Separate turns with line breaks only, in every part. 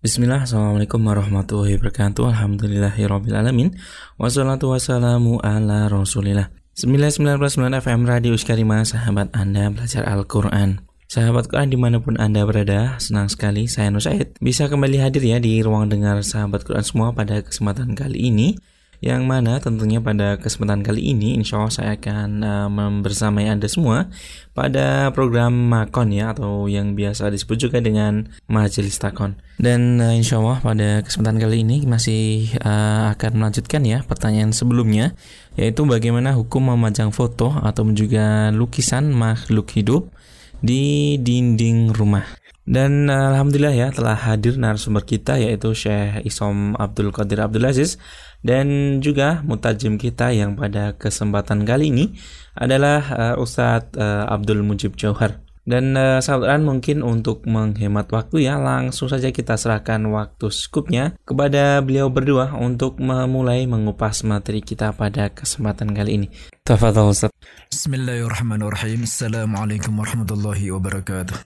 Bismillah, Assalamualaikum warahmatullahi wabarakatuh. Alhamdulillahirrabbilalamin Wassalatu wassalamu ala rasulillah. 99.9 FM Radio Uskarima Sahabat Anda belajar Al-Quran. Sahabat Quran di mana pun Anda berada, senang sekali saya Nur Said bisa kembali hadir ya di ruang dengar sahabat Quran semua pada kesempatan kali ini yang mana tentunya pada kesempatan kali ini insya Allah saya akan uh, membersamai Anda semua pada program Makon ya atau yang biasa disebut juga dengan Majelis Takon. Dan uh, insya Allah pada kesempatan kali ini masih uh, akan melanjutkan ya pertanyaan sebelumnya yaitu bagaimana hukum memajang foto atau juga lukisan makhluk hidup di dinding rumah. Dan alhamdulillah ya telah hadir narasumber kita yaitu Syekh Isom Abdul Qadir Abdul Aziz dan juga mutajim kita yang pada kesempatan kali ini adalah uh, Ustadz uh, Abdul Mujib Jauhar. Dan uh, mungkin untuk menghemat waktu ya langsung saja kita serahkan waktu skupnya kepada beliau berdua untuk memulai mengupas materi kita pada kesempatan kali ini. Tafadhol Ustaz.
Bismillahirrahmanirrahim. Assalamualaikum warahmatullahi wabarakatuh.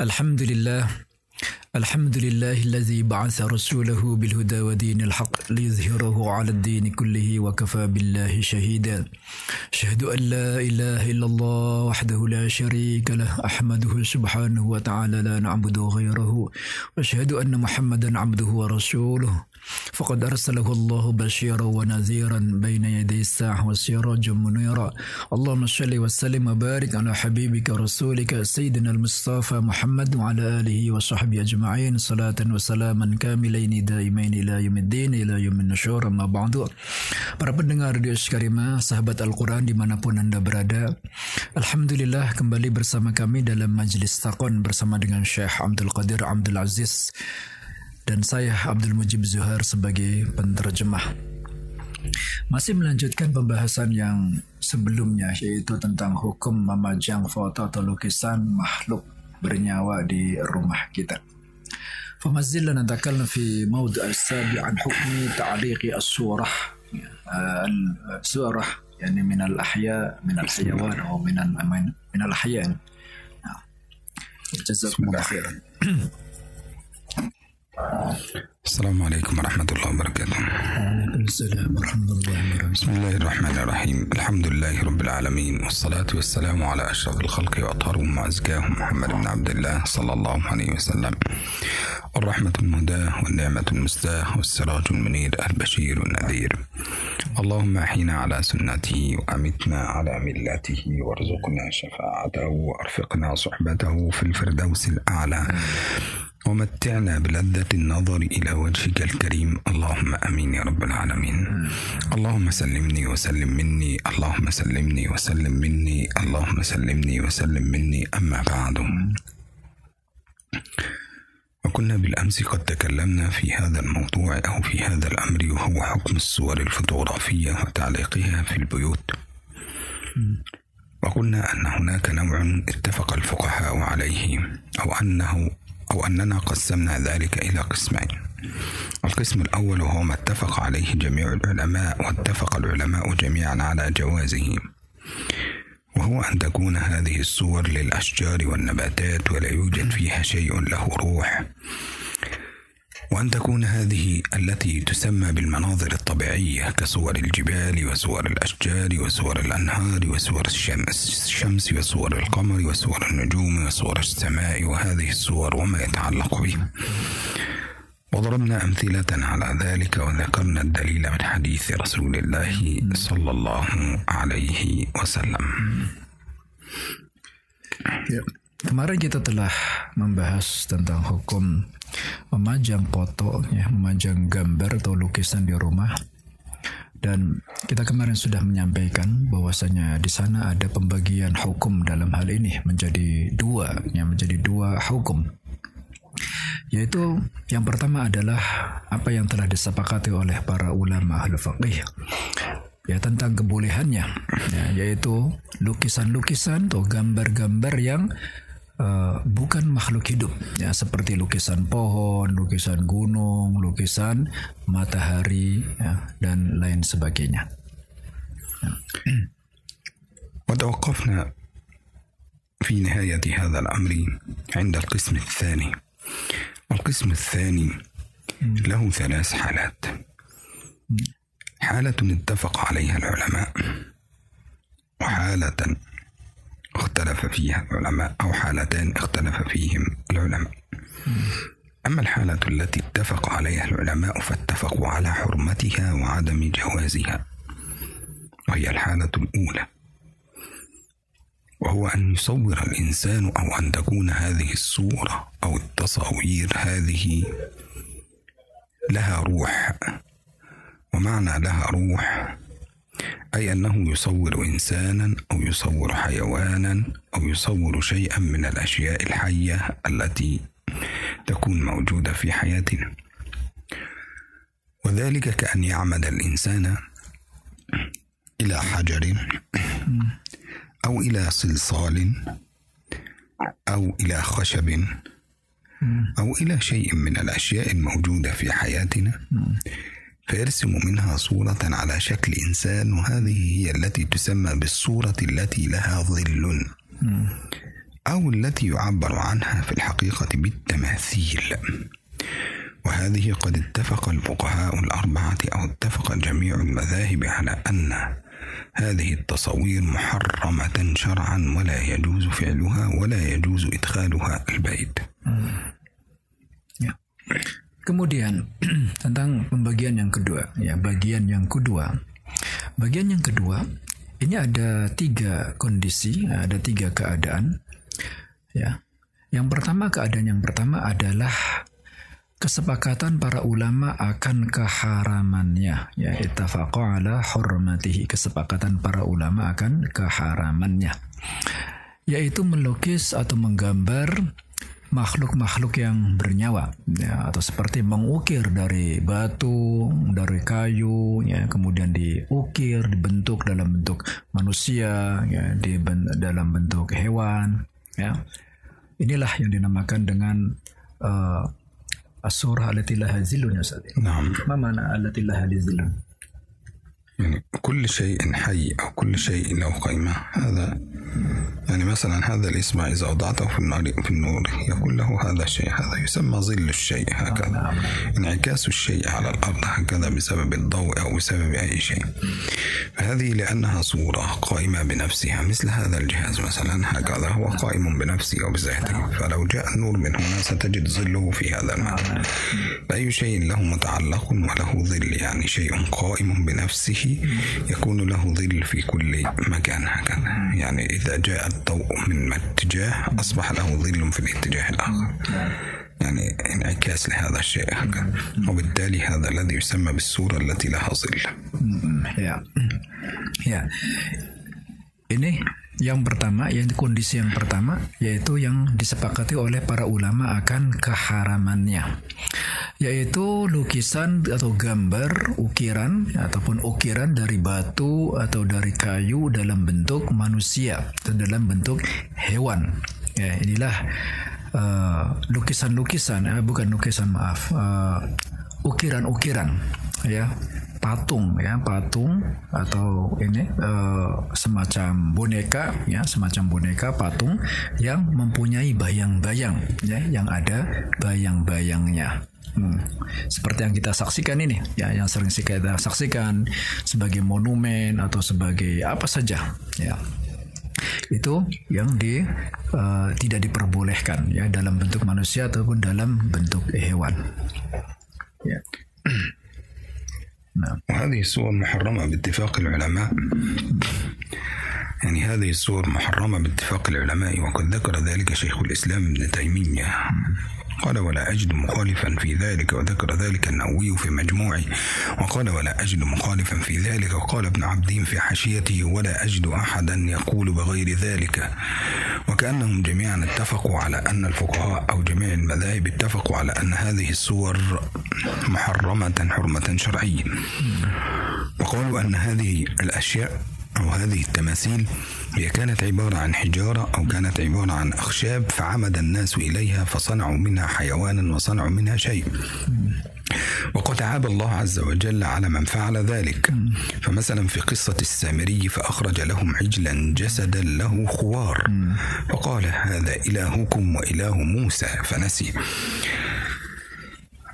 Alhamdulillah الحمد لله الذي بعث رسوله بالهدى ودين الحق ليظهره على الدين كله وكفى بالله شهيدا. أشهد أن لا إله إلا الله وحده لا شريك له أحمده سبحانه وتعالى لا نعبد غيره وأشهد أن محمدا عبده ورسوله. فقد أرسله الله بشيرا ونذيرا بين يدي الساعة وسراجا منيرا اللهم صل وسلم وبارك على حبيبك رسولك سيدنا المصطفى محمد وعلى آله وصحبه أجمعين صلاة وسلاما كاملين دائمين إلى يوم الدين إلى يوم النشور أما بعد Para pendengar di Karimah, sahabat Al-Quran dimanapun Anda berada Alhamdulillah kembali bersama kami dalam Majlis Taqon bersama dengan Syekh Abdul Qadir Abdul Aziz dan saya Abdul Mujib Zuhar sebagai penterjemah. Masih melanjutkan pembahasan yang sebelumnya yaitu tentang hukum memajang foto atau lukisan makhluk bernyawa di rumah kita. فما زلنا نتكلم في موضع السابع عن حكم تعليق الصورة الصورة يعني من الأحياء من الحيوان أو من من الأحياء جزاكم الله خيرا
السلام عليكم ورحمة الله وبركاته.
وعليكم السلام ورحمة الله وبركاته.
بسم الله الرحمن الرحيم، الحمد لله رب العالمين والصلاة والسلام على أشرف الخلق وأطهرهم وأزكاهم محمد بن عبد الله صلى الله عليه وسلم. الرحمة المهداة والنعمة المستاة والسراج المنير البشير النذير. اللهم أحينا على سنته وأمتنا على ملته وارزقنا شفاعته وأرفقنا صحبته في الفردوس الأعلى. ومتعنا بلذة النظر إلى وجهك الكريم. اللهم أمين يا رب العالمين. اللهم سلمني وسلم مني. اللهم سلمني وسلم مني. اللهم سلمني وسلم مني. أما بعد. وكنا بالأمس قد تكلمنا في هذا الموضوع أو في هذا الأمر وهو حكم الصور الفوتوغرافية وتعليقها في البيوت. وقلنا أن هناك نوع اتفق الفقهاء عليه أو أنه أو أننا قسمنا ذلك إلى قسمين. القسم الأول وهو ما اتفق عليه جميع العلماء واتفق العلماء جميعا على جوازه وهو أن تكون هذه الصور للأشجار والنباتات ولا يوجد فيها شيء له روح. وأن تكون هذه التي تسمى بالمناظر الطبيعية كصور الجبال وصور الأشجار وصور الأنهار وصور الشمس وصور القمر وصور النجوم وصور السماء وهذه الصور وما يتعلق بها. وضربنا أمثلة على ذلك وذكرنا الدليل من حديث رسول الله صلى الله عليه وسلم.
Kemarin kita telah membahas tentang hukum memajang foto, ya, memajang gambar atau lukisan di rumah. Dan kita kemarin sudah menyampaikan bahwasanya di sana ada pembagian hukum dalam hal ini menjadi dua, ya, menjadi dua hukum. Yaitu yang pertama adalah apa yang telah disepakati oleh para ulama ahli faqih ya tentang kebolehannya ya, yaitu lukisan-lukisan atau gambar-gambar yang uh, bukan makhluk hidup ya seperti lukisan pohon, lukisan gunung, lukisan matahari ya, dan lain sebagainya.
Ya. وتوقفنا في نهاية هذا الأمر عند القسم الثاني القسم الثاني له ثلاث حالات حالة اتفق عليها العلماء وحالة اختلف فيها العلماء أو حالتان اختلف فيهم العلماء. أما الحالة التي اتفق عليها العلماء فاتفقوا على حرمتها وعدم جوازها. وهي الحالة الأولى. وهو أن يصور الإنسان أو أن تكون هذه الصورة أو التصاوير هذه لها روح. ومعنى لها روح أي أنه يصور إنسانا أو يصور حيوانا أو يصور شيئا من الأشياء الحية التي تكون موجودة في حياتنا. وذلك كأن يعمد الإنسان إلى حجر أو إلى صلصال أو إلى خشب أو إلى شيء من الأشياء الموجودة في حياتنا. فيرسم منها صورة على شكل إنسان وهذه هي التي تسمى بالصورة التي لها ظل. أو التي يعبر عنها في الحقيقة بالتماثيل. وهذه قد اتفق الفقهاء الأربعة أو اتفق جميع المذاهب على أن هذه التصاوير محرمة شرعا ولا يجوز فعلها ولا يجوز إدخالها البيت.
Kemudian tentang pembagian yang kedua, ya bagian yang kedua. Bagian yang kedua ini ada tiga kondisi, ada tiga keadaan. Ya, yang pertama keadaan yang pertama adalah kesepakatan para ulama akan keharamannya ya ittafaqu ala hurmatihi kesepakatan para ulama akan keharamannya yaitu melukis atau menggambar makhluk-makhluk yang bernyawa ya, atau seperti mengukir dari batu, dari kayu, ya, kemudian diukir, dibentuk dalam bentuk manusia, ya, di ben, dalam bentuk hewan, ya. Inilah yang dinamakan dengan uh, as-surah allati laha zillun ya Ustaz.
نعم
Ma mana allati laha zillun?
يعني كل شيء حي أو كل شيء له قيمة هذا يعني مثلا هذا الاسم إذا وضعته في النار في النور يقول له هذا الشيء هذا يسمى ظل الشيء هكذا. انعكاس الشيء على الأرض هكذا بسبب الضوء أو بسبب أي شيء. فهذه لأنها صورة قائمة بنفسها مثل هذا الجهاز مثلا هكذا هو قائم بنفسه وبذاته فلو جاء النور من هنا ستجد ظله في هذا المكان. فأي شيء له متعلق وله ظل يعني شيء قائم بنفسه يكون له ظل في كل مكان هكذا. يعني إذا جاء الضوء من اتجاه أصبح له ظل في الاتجاه الآخر يعني انعكاس لهذا الشيء وبالتالي هذا الذي يسمى بالصورة التي لها ظل.
Ya. Ini yang pertama, yang kondisi yang pertama yaitu yang disepakati oleh para ulama akan keharamannya. Yaitu lukisan atau gambar ukiran ataupun ukiran dari batu atau dari kayu dalam bentuk manusia atau dalam bentuk hewan. Ya, inilah uh, lukisan-lukisan, eh, bukan lukisan maaf, uh, ukiran-ukiran ya patung ya patung atau ini eh, semacam boneka ya semacam boneka patung yang mempunyai bayang-bayang ya yang ada bayang-bayangnya Hmm. Seperti yang kita saksikan ini, ya, yang sering kita saksikan sebagai monumen atau sebagai apa saja, ya, itu yang di eh, tidak diperbolehkan, ya, dalam bentuk manusia ataupun dalam bentuk hewan. Ya.
وهذه الصور محرمة باتفاق العلماء. يعني هذه الصور محرمة باتفاق العلماء وقد ذكر ذلك شيخ الإسلام ابن تيمية. قال ولا أجد مخالفا في ذلك وذكر ذلك النووي في مجموعه. وقال ولا أجد مخالفا في ذلك. وقال ابن عبدين في حاشيته ولا أجد أحدا يقول بغير ذلك. وكأنهم جميعا اتفقوا على أن الفقهاء أو جميع المذاهب اتفقوا على أن هذه الصور محرمة حرمة شرعية. وقالوا أن هذه الأشياء أو هذه التماثيل هي كانت عبارة عن حجارة أو كانت عبارة عن أخشاب فعمد الناس إليها فصنعوا منها حيوانا وصنعوا منها شيء. وقد عاب الله عز وجل على من فعل ذلك. فمثلا في قصة السامري فأخرج لهم عجلا جسدا له خوار. فقال هذا إلهكم وإله موسى فنسي.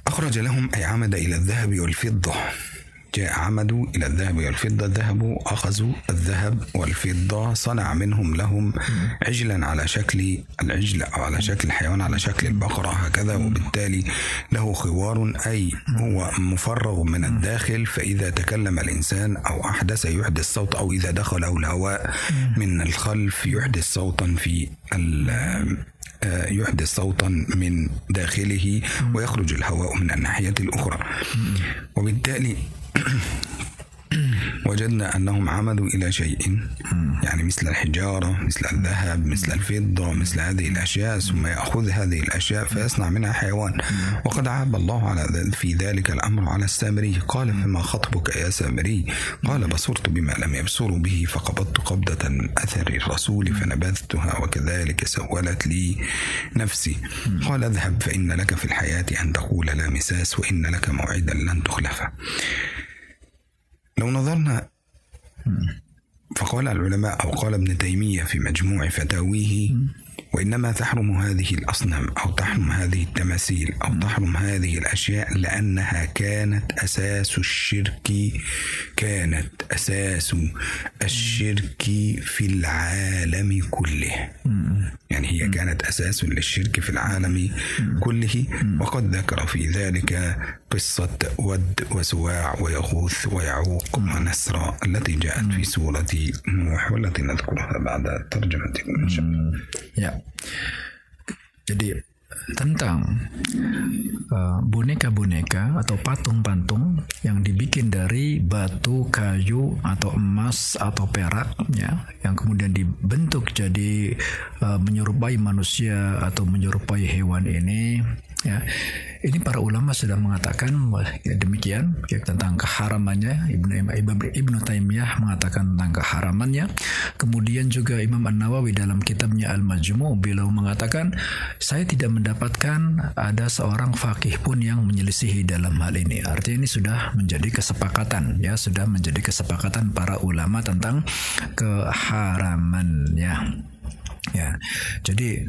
فأخرج لهم أي عمد إلى الذهب والفضة. عمدوا إلى الذهب والفضة. ذهبوا أخذوا الذهب والفضة صنع منهم لهم عجلا على شكل العجل أو على شكل الحيوان على شكل البقرة هكذا. وبالتالي له خوار أي هو مفرغ من الداخل. فإذا تكلم الإنسان أو أحدث يحدث صوت أو إذا دخله الهواء من الخلف يحدث صوتا في يحدث صوتا من داخله ويخرج الهواء من الناحية الأخرى. وبالتالي وجدنا أنهم عمدوا إلى شيء يعني مثل الحجارة مثل الذهب مثل الفضة مثل هذه الأشياء ثم يأخذ هذه الأشياء فيصنع منها حيوان. وقد عاب الله على في ذلك الأمر على السامري. قال فما خطبك يا سامري؟ قال بصرت بما لم يبصروا به فقبضت قبضة من أثر الرسول فنبذتها وكذلك سولت لي نفسي. قال اذهب فإن لك في الحياة أن تقول لا مساس وإن لك موعدا لن تخلفه. لو نظرنا فقال العلماء أو قال ابن تيمية في مجموع فتاويه وإنما تحرم هذه الأصنام أو تحرم هذه التماثيل أو تحرم هذه الأشياء لأنها كانت أساس الشرك كانت أساس الشرك في العالم كله. يعني هي كانت أساس للشرك في العالم كله وقد ذكر في ذلك قصة ود وسواع ويغوث ويعوق ونسرى التي جاءت في سورة نوح والتي نذكرها بعد ترجمتكم إن شاء الله.
Ya. Jadi tentang boneka-boneka uh, atau patung-patung yang dibikin dari batu, kayu atau emas atau perak ya yang kemudian dibentuk jadi uh, menyerupai manusia atau menyerupai hewan ini ya. Ini para ulama sudah mengatakan ya, demikian ya, tentang keharamannya. Ibnu Ibnu Taimiyah mengatakan tentang keharamannya. Kemudian juga Imam An Nawawi dalam kitabnya Al Majmu beliau mengatakan saya tidak mendapatkan ada seorang fakih pun yang menyelisihi dalam hal ini. Artinya ini sudah menjadi kesepakatan ya sudah menjadi kesepakatan para ulama tentang keharamannya. Ya. Jadi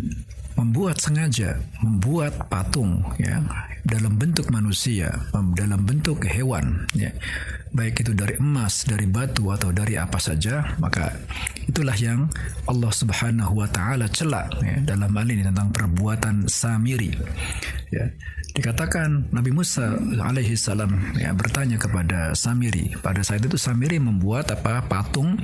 membuat sengaja membuat patung ya dalam bentuk manusia dalam bentuk hewan ya. Baik itu dari emas dari batu atau dari apa saja maka itulah yang Allah Subhanahu wa taala celak ya, dalam hal ini tentang perbuatan samiri ya Dikatakan Nabi Musa alaihi salam ya bertanya kepada Samiri. Pada saat itu Samiri membuat apa patung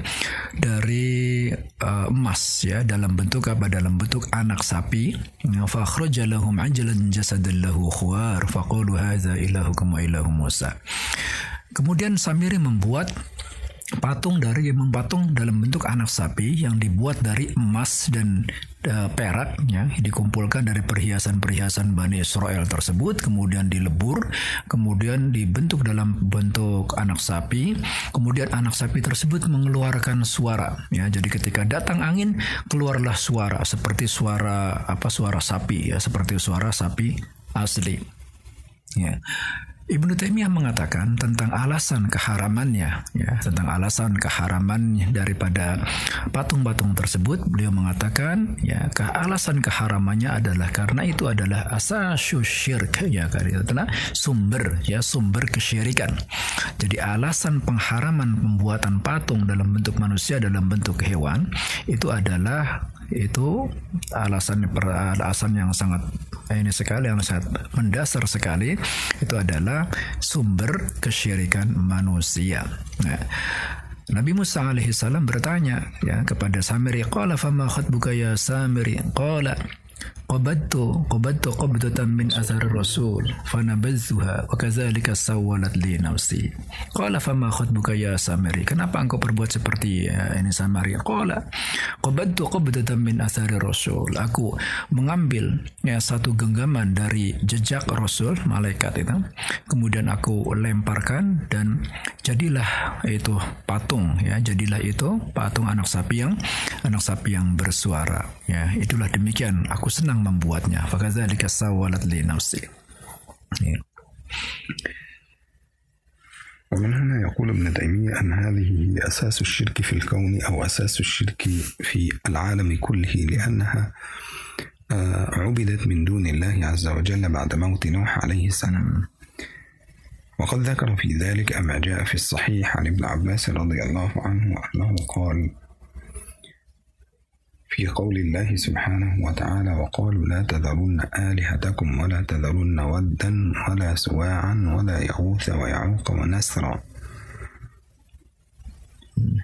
dari uh, emas ya dalam bentuk apa dalam bentuk anak sapi. Fa akhraja lahum ajlan jasadan lahu khuwar faqulu hadza ilahukum wa ilahu Musa. Kemudian Samiri membuat patung dari patung dalam bentuk anak sapi yang dibuat dari emas dan uh, perak ya dikumpulkan dari perhiasan-perhiasan Bani Israel tersebut kemudian dilebur kemudian dibentuk dalam bentuk anak sapi. Kemudian anak sapi tersebut mengeluarkan suara ya. Jadi ketika datang angin keluarlah suara seperti suara apa suara sapi ya seperti suara sapi asli ya Ibnu Taimiyah mengatakan tentang alasan keharamannya, ya, tentang alasan keharaman daripada patung-patung tersebut. Beliau mengatakan, ya, ke alasan keharamannya adalah karena itu adalah asas syirk, ya, karena sumber, ya, sumber kesyirikan. Jadi alasan pengharaman pembuatan patung dalam bentuk manusia dalam bentuk hewan itu adalah itu alasan alasan yang sangat ini sekali yang sangat mendasar sekali itu adalah sumber kesyirikan manusia. Nah, Nabi Musa alaihi salam bertanya ya kepada Samiri, "Qala fama khatbuka ya Samiri?" Qala قبضت قبضت قبضة من أثر الرسول فنبذتها وكذلك سولت لي نفسي قال فما خطبك يا سامري kenapa engkau berbuat seperti ya, ini Samari qala qabadtu qabdatan min athari rasul aku mengambil ya satu genggaman dari jejak rasul malaikat itu kemudian aku lemparkan dan jadilah itu patung ya jadilah itu patung anak sapi yang anak sapi yang bersuara ya itulah demikian aku senang membuatnya. Fakadzalika sawalat li nafsi.
ومن هنا يقول ابن تيمية أن هذه هي أساس الشرك في الكون أو أساس الشرك في العالم كله لأنها عبدت من دون الله عز وجل بعد موت نوح عليه السلام وقد ذكر في ذلك ما جاء في الصحيح عن ابن عباس رضي الله عنه أنه قال في قول الله سبحانه وتعالى وقالوا لا تذرن آلهتكم ولا تذرن ودا ولا سواعا ولا يغوث ويعوق ونسرا.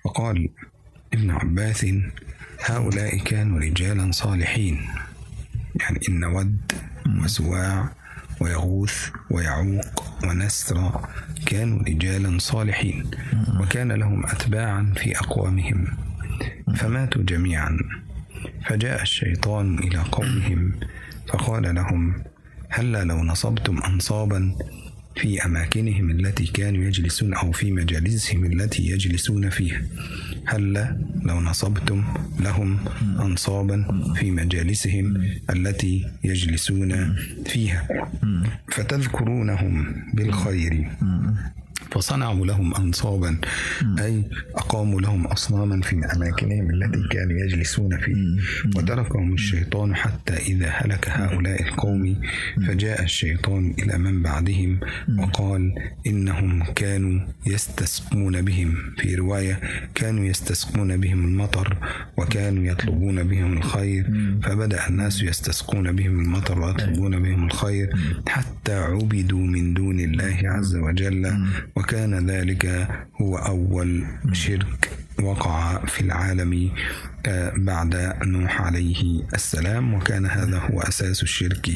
وقال ابن عباس هؤلاء كانوا رجالا صالحين. يعني إن ود وسواع ويغوث ويعوق ونسر كانوا رجالا صالحين. وكان لهم أتباعا في أقوامهم. فماتوا جميعا. فجاء الشيطان إلى قومهم فقال لهم هلا لو نصبتم أنصابا في أماكنهم التي كانوا يجلسون أو في مجالسهم التي يجلسون فيها. هلا لو نصبتم لهم أنصابا في مجالسهم التي يجلسون فيها. فتذكرونهم بالخير. فصنعوا لهم أنصابا. أي أقاموا لهم أصناما في أماكنهم التي كانوا يجلسون فيه وتركهم الشيطان حتى إذا هلك هؤلاء القوم. فجاء الشيطان إلى من بعدهم وقال إنهم كانوا يستسقون بهم. في رواية كانوا يستسقون بهم المطر وكانوا يطلبون بهم الخير. فبدأ الناس يستسقون بهم المطر ويطلبون بهم الخير حتى عبدوا من دون الله عز وجل. وكان ذلك هو أول شرك وقع في العالم آه، بعد نوح عليه السلام وكان هذا هو أساس الشرك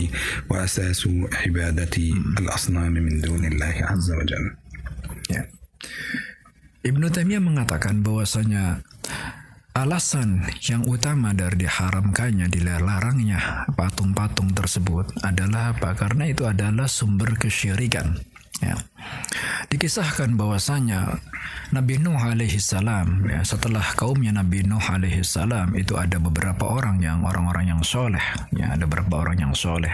وأساس عبادة الأصنام من دون الله عز وجل
ya. Ibnu Taimiyah mengatakan bahwasanya alasan yang utama dari diharamkannya dilarangnya patung-patung tersebut adalah apa? Karena itu adalah sumber kesyirikan. Ya. Dikisahkan bahwasanya Nabi Nuh alaihi salam ya, setelah kaumnya Nabi Nuh alaihi salam itu ada beberapa orang yang orang-orang yang soleh ya ada beberapa orang yang soleh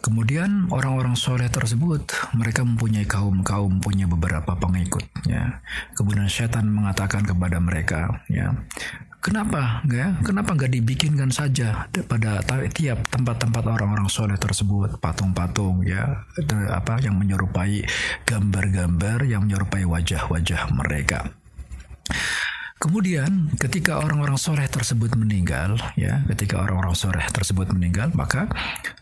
Kemudian orang-orang soleh tersebut mereka mempunyai kaum kaum punya beberapa pengikut ya. Kemudian setan mengatakan kepada mereka ya Kenapa ya? Kenapa nggak dibikinkan saja pada tiap tempat-tempat orang-orang soleh tersebut patung-patung ya apa yang menyerupai gambar-gambar yang menyerupai wajah-wajah mereka. Kemudian ketika orang-orang soleh tersebut meninggal, ya, ketika orang-orang soleh tersebut meninggal, maka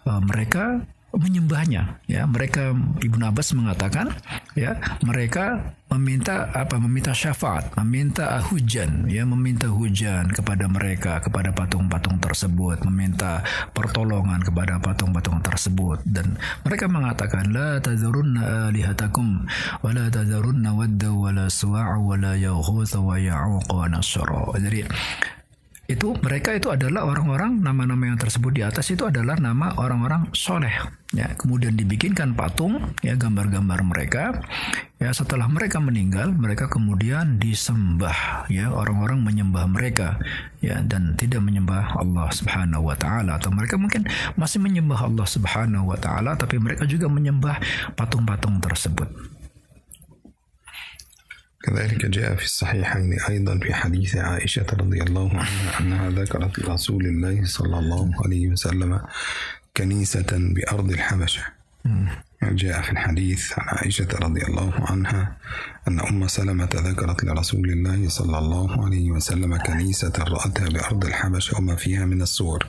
uh, mereka menyembahnya. Ya mereka Ibnu Abbas mengatakan ya mereka meminta apa? Meminta syafaat meminta hujan ya meminta hujan kepada mereka kepada patung-patung tersebut meminta pertolongan kepada patung-patung tersebut. Dan mereka mengatakan la tazurunna alihatakum wa la tazurunna wadda wa la suwa'a wa la yaghutha wa ya'uq wa nasra jadi itu mereka itu adalah orang-orang nama-nama yang tersebut di atas itu adalah nama orang-orang soleh. Ya kemudian dibikinkan patung ya gambar-gambar mereka. Ya setelah mereka meninggal mereka kemudian disembah ya orang-orang menyembah mereka ya dan tidak menyembah Allah Subhanahu wa taala. Atau mereka mungkin masih menyembah Allah Subhanahu wa taala tapi mereka juga menyembah patung-patung tersebut
كذلك جاء في الصحيحين أيضا في حديث عائشة رضي الله عنها أنها ذكرت لرسول الله صلى الله عليه وسلم كنيسة بأرض الحبشة. جاء في الحديث عن عائشة رضي الله عنها أن أم سلمة ذكرت لرسول الله صلى الله عليه وسلم كنيسة رأتها بأرض الحبشة وما فيها من الصور.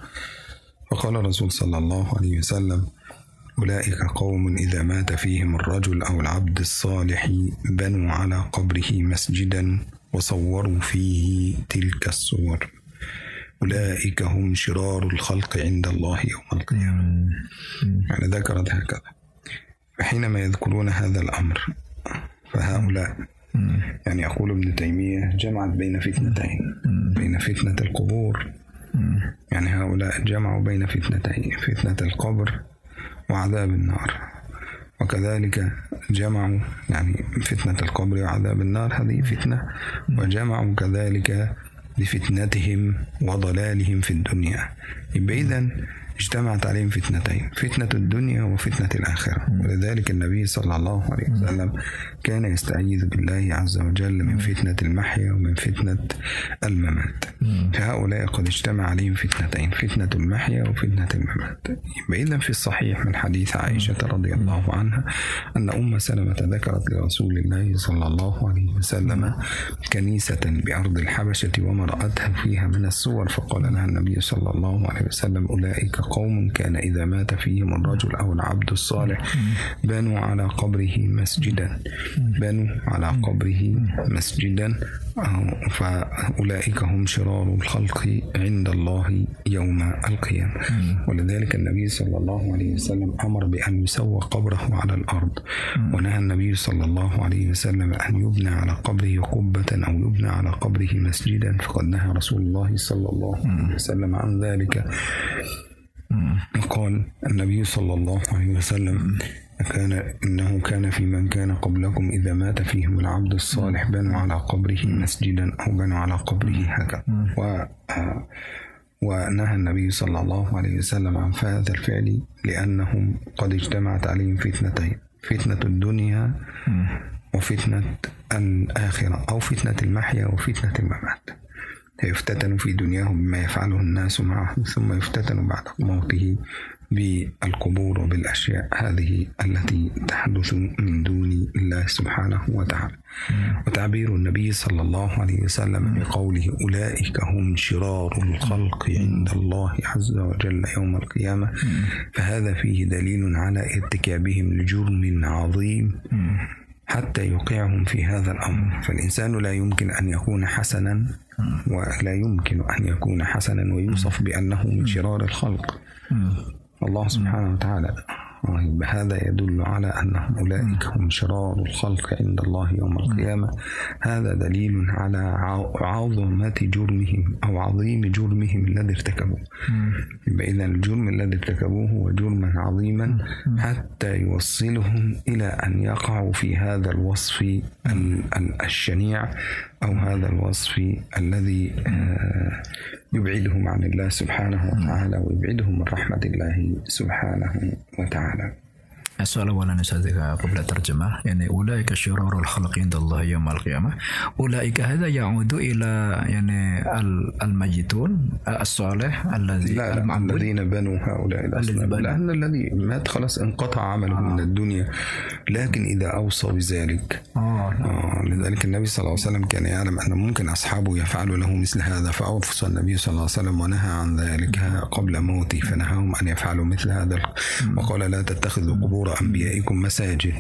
فقال الرسول صلى الله عليه وسلم أولئك قوم إذا مات فيهم الرجل أو العبد الصالح بنوا على قبره مسجدا وصوروا فيه تلك الصور. أولئك هم شرار الخلق عند الله يوم القيامة. يعني ذكرت هكذا. فحينما يذكرون هذا الأمر فهؤلاء يعني يقول ابن تيمية جمعت بين فتنتين. بين فتنة القبور يعني هؤلاء جمعوا بين فتنتين فتنة القبر وعذاب النار. وكذلك جمعوا يعني فتنة القبر وعذاب النار هذه فتنة. وجمعوا كذلك لفتنتهم وضلالهم في الدنيا. يبقى اجتمعت عليهم فتنتين فتنة الدنيا وفتنة الآخرة. ولذلك النبي صلى الله عليه وسلم كان يستعيذ بالله عز وجل من فتنة المحيا ومن فتنة الممات. فهؤلاء قد اجتمع عليهم فتنتين فتنة المحيا وفتنة الممات. إذا في الصحيح من حديث عائشة رضي الله عنها أن أم سلمة ذكرت لرسول الله صلى الله عليه وسلم كنيسة بأرض الحبشة وما رأتها فيها من الصور فقال لها النبي صلى الله عليه وسلم أولئك قوم كان إذا مات فيهم الرجل أو العبد الصالح. بنوا على قبره مسجدا. بنوا على قبره مسجدا. فأولئك هم شرار الخلق عند الله يوم القيامة. ولذلك النبي صلى الله عليه وسلم أمر بأن يسوى قبره على الأرض. ونهى النبي صلى الله عليه وسلم أن يبنى على قبره قبة أو يبنى على قبره مسجدا. فقد نهى رسول الله صلى الله عليه وسلم عن ذلك. قال النبي صلى الله عليه وسلم كان إنه كان في من كان قبلكم إذا مات فيهم العبد الصالح بنوا على قبره مسجدا أو بنوا على قبره هكذا. و ونهى النبي صلى الله عليه وسلم عن هذا الفعل لأنهم قد اجتمعت عليهم فتنتين فتنة الدنيا وفتنة الآخرة أو فتنة المحيا وفتنة الممات. يفتتن في دنياهم بما يفعله الناس معه ثم يفتتن بعد موته بالقبور وبالأشياء هذه التي تحدث من دون الله سبحانه وتعالى. وتعبير النبي صلى الله عليه وسلم بقوله أولئك هم شرار الخلق عند الله عز وجل يوم القيامة. فهذا فيه دليل على ارتكابهم لجرم عظيم. حتى يوقعهم في هذا الأمر. فالإنسان لا يمكن أن يكون حسنا ولا يمكن أن يكون حسنا ويوصف بأنه من شرار الخلق. الله سبحانه وتعالى طيب هذا يدل على أنهم أولئك هم شرار الخلق عند الله يوم القيامة. هذا دليل على عظمة جرمهم أو عظيم جرمهم الذي ارتكبوه. إذا الجرم الذي ارتكبوه هو جرما عظيما حتى يوصلهم إلى أن يقعوا في هذا الوصف الشنيع أو هذا الوصف الذي آه، يبعدهم عن الله سبحانه وتعالى ويبعدهم من رحمة الله سبحانه وتعالى.
السؤال الأول أستاذ قبل الترجمة يعني أولئك شرار الخلق عند الله يوم القيامة. أولئك هذا يعود إلى يعني الميتون الصالح الذي
لا المعبود. الذين بنوا هؤلاء الأصنام. لأن الذي مات خلاص انقطع عمله آه. من الدنيا. لكن إذا أوصى بذلك. آه. آه. لذلك النبي صلى الله عليه وسلم كان يعلم أن ممكن أصحابه يفعلوا له مثل هذا. فأوصى النبي صلى الله عليه وسلم ونهى عن ذلك قبل موته فنهاهم أن يفعلوا مثل هذا. وقال لا تتخذوا قبور أنبيائكم مساجد.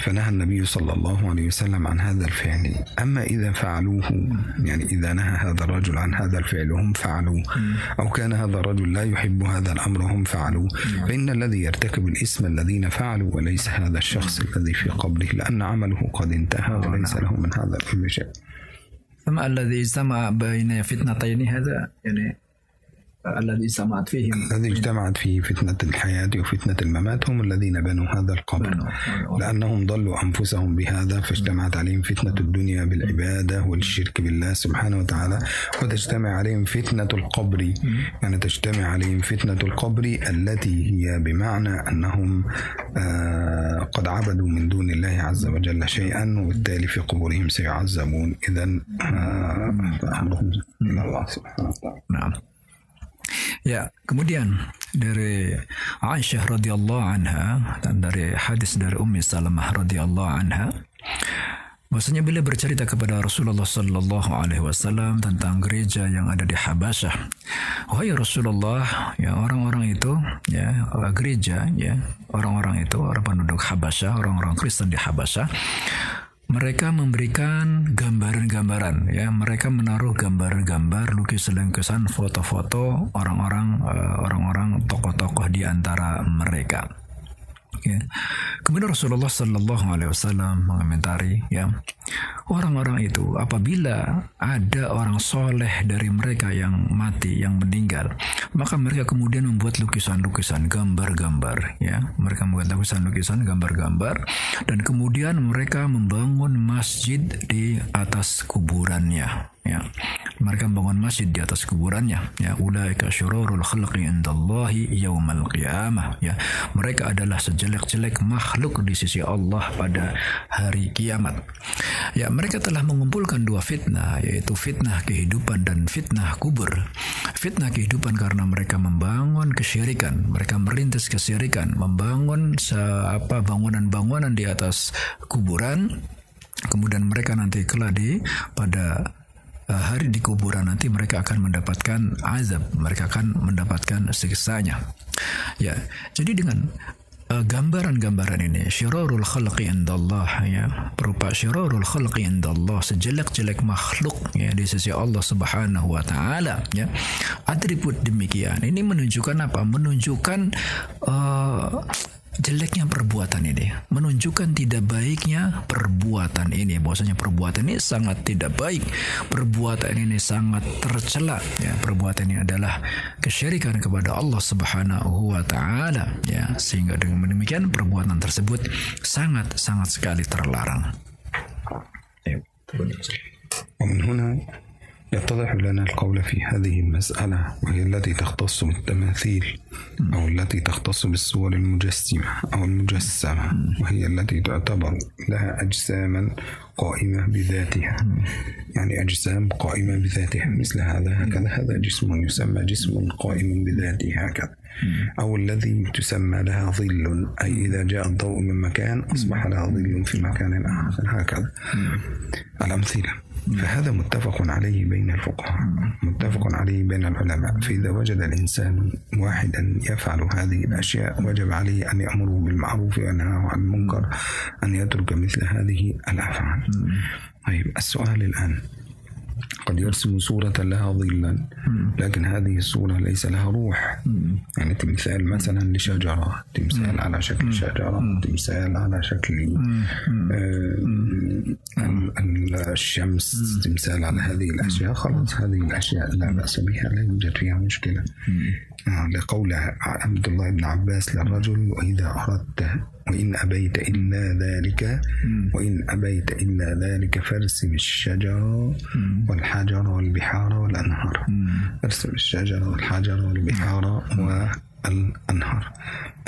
فنهى النبي صلى الله عليه وسلم عن هذا الفعل. أما إذا فعلوه يعني إذا نهى هذا الرجل عن هذا الفعل وهم فعلوا أو كان هذا الرجل لا يحب هذا الأمر وهم فعلوا فإن الذي يرتكب الإسم الذين فعلوا وليس هذا الشخص الذي في قبره لأن عمله قد انتهى وليس له من هذا الأمر شيء.
ثم الذي اجتمع بين فتنتين هذا يعني الذي اجتمعت فيهم.
الذي اجتمعت فيه فتنة الحياة وفتنة الممات هم الذين بنوا هذا القبر. لأنهم ضلوا أنفسهم بهذا فاجتمعت عليهم فتنة الدنيا بالعبادة والشرك بالله سبحانه وتعالى وتجتمع عليهم فتنة القبر. يعني تجتمع عليهم فتنة القبر التي هي بمعنى أنهم آه قد عبدوا من دون الله عز وجل شيئا وبالتالي في قبورهم سيعذبون. إذا آه أمرهم إلى الله سبحانه وتعالى. نعم.
Ya, kemudian dari Aisyah radhiyallahu anha dan dari hadis dari Ummi Salamah radhiyallahu anha Bahwasanya beliau bercerita kepada Rasulullah Sallallahu Alaihi Wasallam tentang gereja yang ada di Habasyah. Wahai Rasulullah, ya orang-orang itu, ya gereja, ya orang-orang itu, orang penduduk Habasyah, orang-orang Kristen di Habasyah, mereka memberikan gambaran-gambaran ya. Mereka menaruh gambar-gambar lukisan-lukisan foto-foto orang-orang uh, orang-orang tokoh-tokoh di antara mereka Ya. Kemudian Rasulullah Shallallahu Alaihi Wasallam mengomentari, ya orang-orang itu apabila ada orang soleh dari mereka yang mati, yang meninggal, maka mereka kemudian membuat lukisan-lukisan, gambar-gambar, ya mereka membuat lukisan-lukisan, gambar-gambar, dan kemudian mereka membangun masjid di atas kuburannya. Ya. Mereka membangun masjid di atas kuburannya ya. Ulaika syururul khalqi indallahi yaumal qiyamah. Ya. Mereka adalah sejelek-jelek makhluk di sisi Allah pada hari kiamat. Ya mereka telah mengumpulkan dua fitnah yaitu fitnah kehidupan dan fitnah kubur. Fitnah kehidupan karena mereka membangun kesyirikan. Mereka merintis kesyirikan membangun apa bangunan-bangunan di atas kuburan. Kemudian mereka nanti kelak di pada hari di kuburan nanti mereka akan mendapatkan azab, mereka akan mendapatkan siksanya. Ya, jadi dengan uh, gambaran-gambaran ini syirarul khalqi indallah ya berupa syirarul khalqi indallah sejelek-jelek makhluk ya di sisi Allah Subhanahu wa taala ya. Atribut demikian ini menunjukkan apa? Menunjukkan uh, jeleknya perbuatan ini menunjukkan tidak baiknya perbuatan ini bahwasanya perbuatan ini sangat tidak baik perbuatan ini sangat tercela ya perbuatan ini adalah kesyirikan kepada Allah Subhanahu wa taala ya sehingga dengan demikian perbuatan tersebut sangat sangat sekali terlarang
ya, ومن هنا يتضح لنا القول في هذه المسألة وهي التي تختص بالتماثيل أو التي تختص بالصور المجسمة أو المجسمة وهي التي تعتبر لها أجساما قائمة بذاتها. يعني أجسام قائمة بذاتها مثل هذا هكذا. هذا جسم يسمى جسم قائم بذاته هكذا. أو الذي تسمى لها ظل أي إذا جاء الضوء من مكان أصبح لها ظل في مكان آخر هكذا. الأمثلة. فهذا متفق عليه بين الفقهاء متفق عليه بين العلماء. فإذا وجد الإنسان واحدا يفعل هذه الأشياء وجب عليه أن يأمره بالمعروف وينهاه عن المنكر أن يترك مثل هذه الأفعال. طيب السؤال الآن. قد يرسم صورة لها ظلا لكن هذه الصورة ليس لها روح. يعني تمثال مثلا لشجرة تمثال على شكل شجرة تمثال على شكل آه، الشمس تمثال على هذه الأشياء. خلاص هذه الأشياء لا بأس بها لا يوجد فيها مشكلة. آه، لقول عبد الله بن عباس للرجل وإذا أردت وإن أبيت إلا ذلك وإن أبيت إلا ذلك فارسم الشجر والحجر والبحار والأنهار. ارسم الشجر والحجر والبحار والأنهار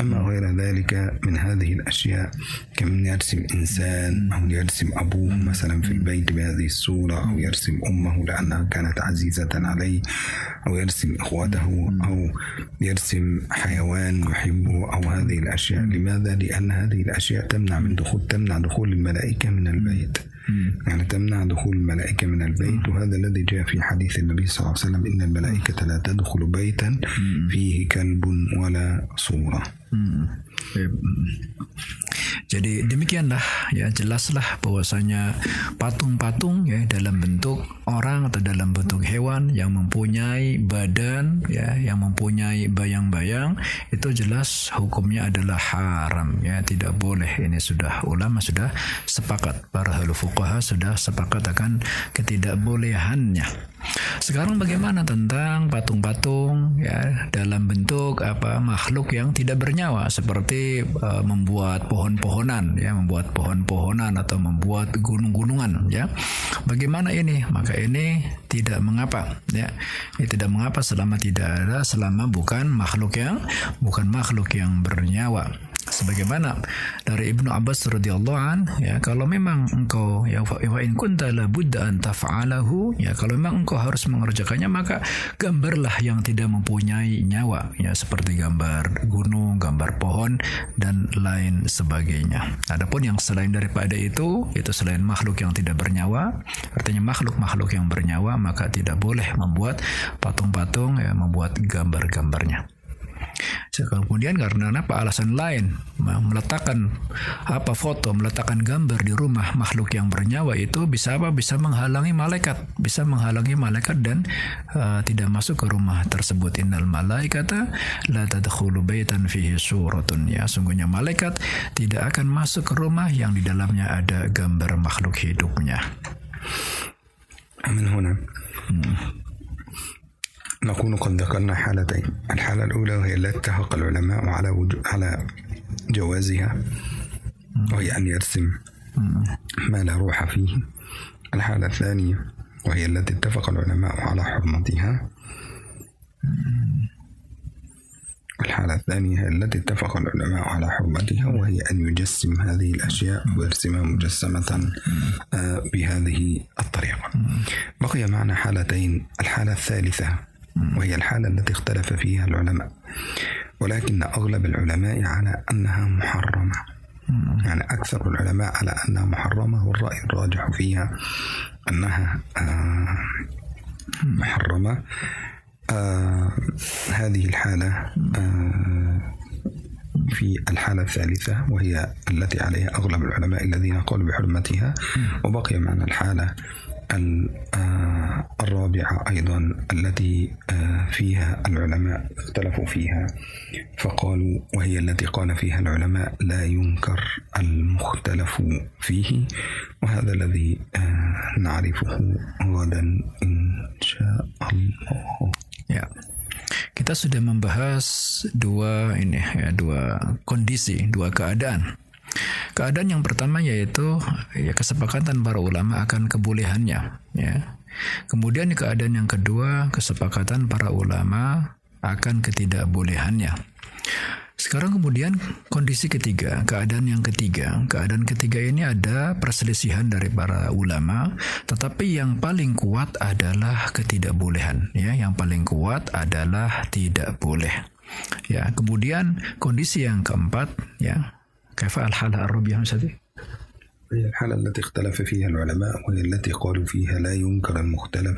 أما غير ذلك من هذه الأشياء كمن يرسم إنسان أو يرسم أبوه مثلا في البيت بهذه الصورة أو يرسم أمه لأنها كانت عزيزة عليه أو يرسم إخوته أو يرسم حيوان يحبه أو هذه الأشياء. لماذا؟ لأن هذه الأشياء تمنع من دخول تمنع دخول الملائكة من البيت. يعني تمنع دخول الملائكة من البيت وهذا الذي جاء في حديث النبي صلى الله عليه وسلم إن الملائكة لا تدخل بيتا فيه كلب ولا صورة.
Jadi demikianlah ya jelaslah bahwasanya patung-patung ya dalam bentuk orang atau dalam bentuk hewan yang mempunyai badan ya yang mempunyai bayang-bayang itu jelas hukumnya adalah haram ya. Tidak boleh ini sudah ulama sudah sepakat para fuqaha sudah sepakat akan ketidakbolehannya. Sekarang bagaimana tentang patung-patung ya dalam bentuk apa makhluk yang tidak bernyawa seperti uh, membuat pohon-pohonan ya membuat pohon-pohonan atau membuat gunung-gunungan ya. Bagaimana ini? Maka ini tidak mengapa ya. Ini tidak mengapa selama tidak ada selama bukan makhluk yang bukan makhluk yang bernyawa sebagaimana dari Ibnu Abbas radhiyallahu an ya kalau memang engkau ya wa in kunta la budda an taf'alahu ya kalau memang engkau harus mengerjakannya maka gambarlah yang tidak mempunyai nyawa ya seperti gambar gunung, gambar pohon dan lain sebagainya. Adapun yang selain daripada itu itu selain makhluk yang tidak bernyawa artinya makhluk-makhluk yang bernyawa maka tidak boleh membuat patung-patung ya membuat gambar-gambarnya. Kemudian karena apa alasan lain meletakkan apa foto, meletakkan gambar di rumah makhluk yang bernyawa itu bisa apa? Bisa menghalangi malaikat, bisa menghalangi malaikat dan uh, tidak masuk ke rumah tersebut. Innal malaikata la tadkhulu baitan fihi suratun ya. Sungguhnya malaikat tidak akan masuk ke rumah yang di dalamnya ada gambar makhluk hidupnya.
Amin huna. Hmm. نكون قد ذكرنا حالتين. الحالة الأولى وهي التي اتفق العلماء على. على جوازها وهي أن يرسم ما لا روح فيه. الحالة الثانية وهي التي اتفق العلماء على حرمتها. الحالة الثانية التي اتفق العلماء على حرمتها وهي أن يجسم هذه الأشياء ويرسمها مجسمة آه، بهذه الطريقة. بقي معنا حالتين. الحالة الثالثة وهي الحالة التي اختلف فيها العلماء. ولكن أغلب العلماء على أنها محرمة. يعني أكثر العلماء على أنها محرمة والرأي الراجح فيها أنها آه، محرمة. آه هذه الحالة آه في الحالة الثالثة وهي التي عليها أغلب العلماء الذين قالوا بحرمتها. وبقي معنا الحالة الرابعة أيضا التي آه، فيها العلماء اختلفوا فيها فقالوا وهي التي قال فيها العلماء لا ينكر المختلف فيه وهذا الذي آه، نعرفه غدا إن شاء الله
Ya. Kita sudah membahas dua ini ya, dua kondisi, dua keadaan. Keadaan yang pertama yaitu ya kesepakatan para ulama akan kebolehannya, ya. Kemudian keadaan yang kedua kesepakatan para ulama akan ketidakbolehannya. Sekarang kemudian kondisi ketiga, keadaan yang ketiga. Keadaan ketiga ini ada perselisihan dari para ulama, tetapi yang paling kuat adalah ketidakbolehan, ya. Yang paling kuat adalah tidak boleh. Ya, kemudian kondisi yang keempat, ya. كيف الحال الروبيانش هذه؟
هي الحالة التي اختلف فيها العلماء وهي التي قالوا فيها لا ينكر المختلف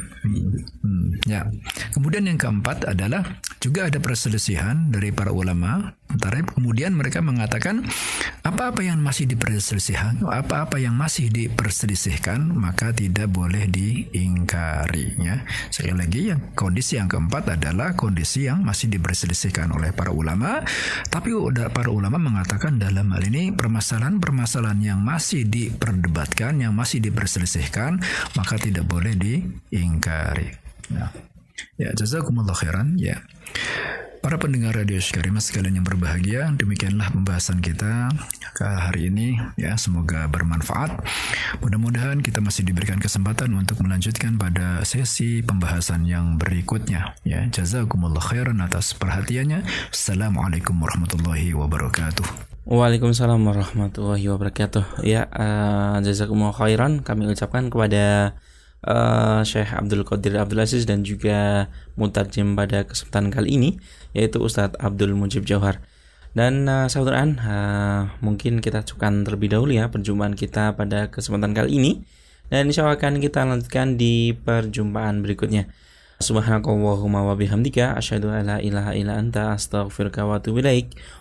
Hmm, ya. Kemudian yang keempat adalah juga ada perselisihan dari para ulama. Tarif. Kemudian mereka mengatakan apa-apa yang masih diperselisihkan, apa-apa yang masih diperselisihkan maka tidak boleh diingkari. Ya. Sekali lagi yang kondisi yang keempat adalah kondisi yang masih diperselisihkan oleh para ulama. Tapi para ulama mengatakan dalam hal ini permasalahan-permasalahan yang masih diperdebatkan, yang masih diperselisihkan maka tidak boleh diingkari. Ya. Ya, jazakumullah khairan. Ya. Para pendengar radio Sykarima sekalian yang berbahagia, demikianlah pembahasan kita ke hari ini ya, semoga bermanfaat. Mudah-mudahan kita masih diberikan kesempatan untuk melanjutkan pada sesi pembahasan yang berikutnya ya. Jazakumullah khairan atas perhatiannya. Assalamualaikum warahmatullahi wabarakatuh.
Waalaikumsalam warahmatullahi wabarakatuh. Ya, uh, jazakumullah khairan kami ucapkan kepada uh, Syekh Abdul Qadir Abdul Aziz dan juga mutarjem pada kesempatan kali ini yaitu Ustadz Abdul Mujib Jauhar. Dan uh, saudaraan, uh, mungkin kita cukupkan terlebih dahulu ya perjumpaan kita pada kesempatan kali ini. Dan insya Allah akan kita lanjutkan di perjumpaan berikutnya. Subhanakallahumma wa bihamdika asyhadu an la ilaha illa anta astaghfiruka wa atubu ilaik.